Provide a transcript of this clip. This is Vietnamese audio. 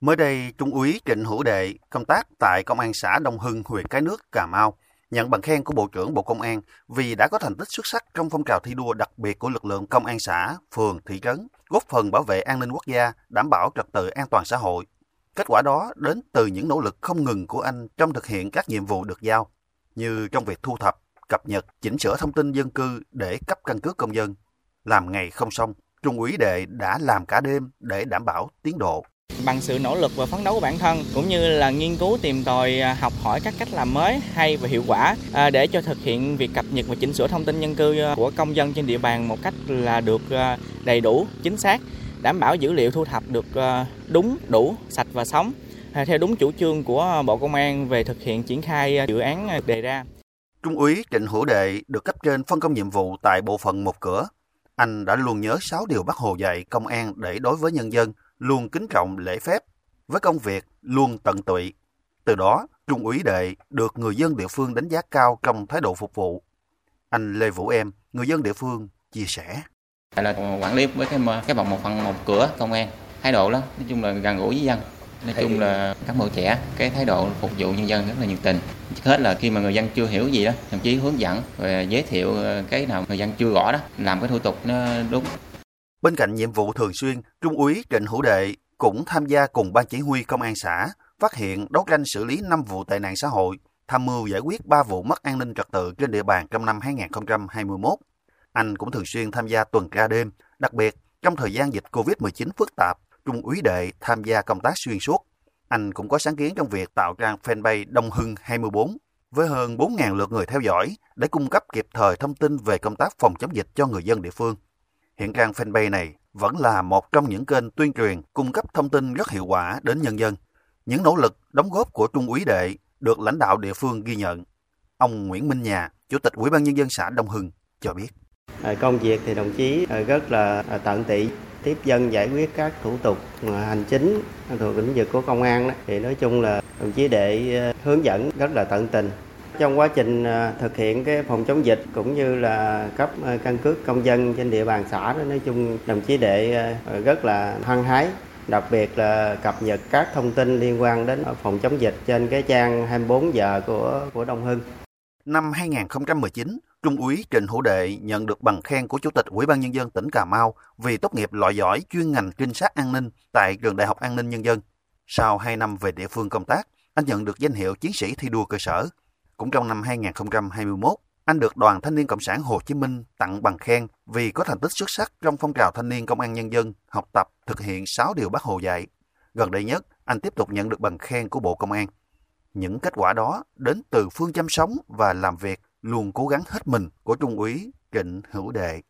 Mới đây, Trung úy Trịnh Hữu Đệ, công tác tại Công an xã Đông Hưng, huyện Cái Nước, Cà Mau, nhận bằng khen của Bộ trưởng Bộ Công an vì đã có thành tích xuất sắc trong phong trào thi đua đặc biệt của lực lượng công an xã, phường, thị trấn, góp phần bảo vệ an ninh quốc gia, đảm bảo trật tự an toàn xã hội. Kết quả đó đến từ những nỗ lực không ngừng của anh trong thực hiện các nhiệm vụ được giao, như trong việc thu thập, cập nhật, chỉnh sửa thông tin dân cư để cấp căn cước công dân. Làm ngày không xong, Trung úy Đệ đã làm cả đêm để đảm bảo tiến độ. Bằng sự nỗ lực và phấn đấu của bản thân cũng như là nghiên cứu tìm tòi à, học hỏi các cách làm mới hay và hiệu quả à, để cho thực hiện việc cập nhật và chỉnh sửa thông tin nhân cư à, của công dân trên địa bàn một cách là được đầy đủ, chính xác, đảm bảo dữ liệu thu thập được đúng, đủ, sạch và sống theo đúng chủ trương của Bộ Công an về thực hiện triển khai dự án đề ra. Trung úy Trịnh Hữu Đệ được cấp trên phân công nhiệm vụ tại bộ phận một cửa. Anh đã luôn nhớ 6 điều bác Hồ dạy công an để đối với nhân dân, luôn kính trọng lễ phép, với công việc luôn tận tụy. Từ đó, Trung úy Đệ được người dân địa phương đánh giá cao trong thái độ phục vụ. Anh Lê Vũ Em, người dân địa phương, chia sẻ. Là quản lý với cái, cái vòng một phần một cửa công an, thái độ đó, nói chung là gần gũi với dân nói chung là các bộ trẻ cái thái độ phục vụ nhân dân rất là nhiệt tình trước hết là khi mà người dân chưa hiểu gì đó thậm chí hướng dẫn và giới thiệu cái nào người dân chưa rõ đó làm cái thủ tục nó đúng bên cạnh nhiệm vụ thường xuyên trung úy trịnh hữu đệ cũng tham gia cùng ban chỉ huy công an xã phát hiện đấu tranh xử lý 5 vụ tệ nạn xã hội tham mưu giải quyết 3 vụ mất an ninh trật tự trên địa bàn trong năm 2021. Anh cũng thường xuyên tham gia tuần tra đêm, đặc biệt trong thời gian dịch Covid-19 phức tạp Trung úy Đệ tham gia công tác xuyên suốt. Anh cũng có sáng kiến trong việc tạo trang fanpage Đông Hưng 24 với hơn 4.000 lượt người theo dõi để cung cấp kịp thời thông tin về công tác phòng chống dịch cho người dân địa phương. Hiện trang fanpage này vẫn là một trong những kênh tuyên truyền cung cấp thông tin rất hiệu quả đến nhân dân. Những nỗ lực đóng góp của Trung úy Đệ được lãnh đạo địa phương ghi nhận. Ông Nguyễn Minh Nhà, Chủ tịch Ủy ban Nhân dân xã Đông Hưng cho biết. À, công việc thì đồng chí à, rất là à, tận tị tiếp dân giải quyết các thủ tục hành chính thuộc lĩnh vực của công an đó, thì nói chung là đồng chí đệ hướng dẫn rất là tận tình trong quá trình à, thực hiện cái phòng chống dịch cũng như là cấp à, căn cước công dân trên địa bàn xã đó nói chung đồng chí đệ à, rất là hăng hái đặc biệt là cập nhật các thông tin liên quan đến phòng chống dịch trên cái trang 24 giờ của của Đông Hưng. Năm 2019, Trung úy Trịnh Hữu Đệ nhận được bằng khen của Chủ tịch Ủy ban Nhân dân tỉnh Cà Mau vì tốt nghiệp loại giỏi chuyên ngành trinh sát an ninh tại Trường Đại học An ninh Nhân dân. Sau 2 năm về địa phương công tác, anh nhận được danh hiệu chiến sĩ thi đua cơ sở. Cũng trong năm 2021, anh được Đoàn Thanh niên Cộng sản Hồ Chí Minh tặng bằng khen vì có thành tích xuất sắc trong phong trào thanh niên công an nhân dân, học tập, thực hiện 6 điều bác Hồ dạy. Gần đây nhất, anh tiếp tục nhận được bằng khen của Bộ Công an. Những kết quả đó đến từ phương chăm sống và làm việc luôn cố gắng hết mình của Trung úy Trịnh Hữu Đệ.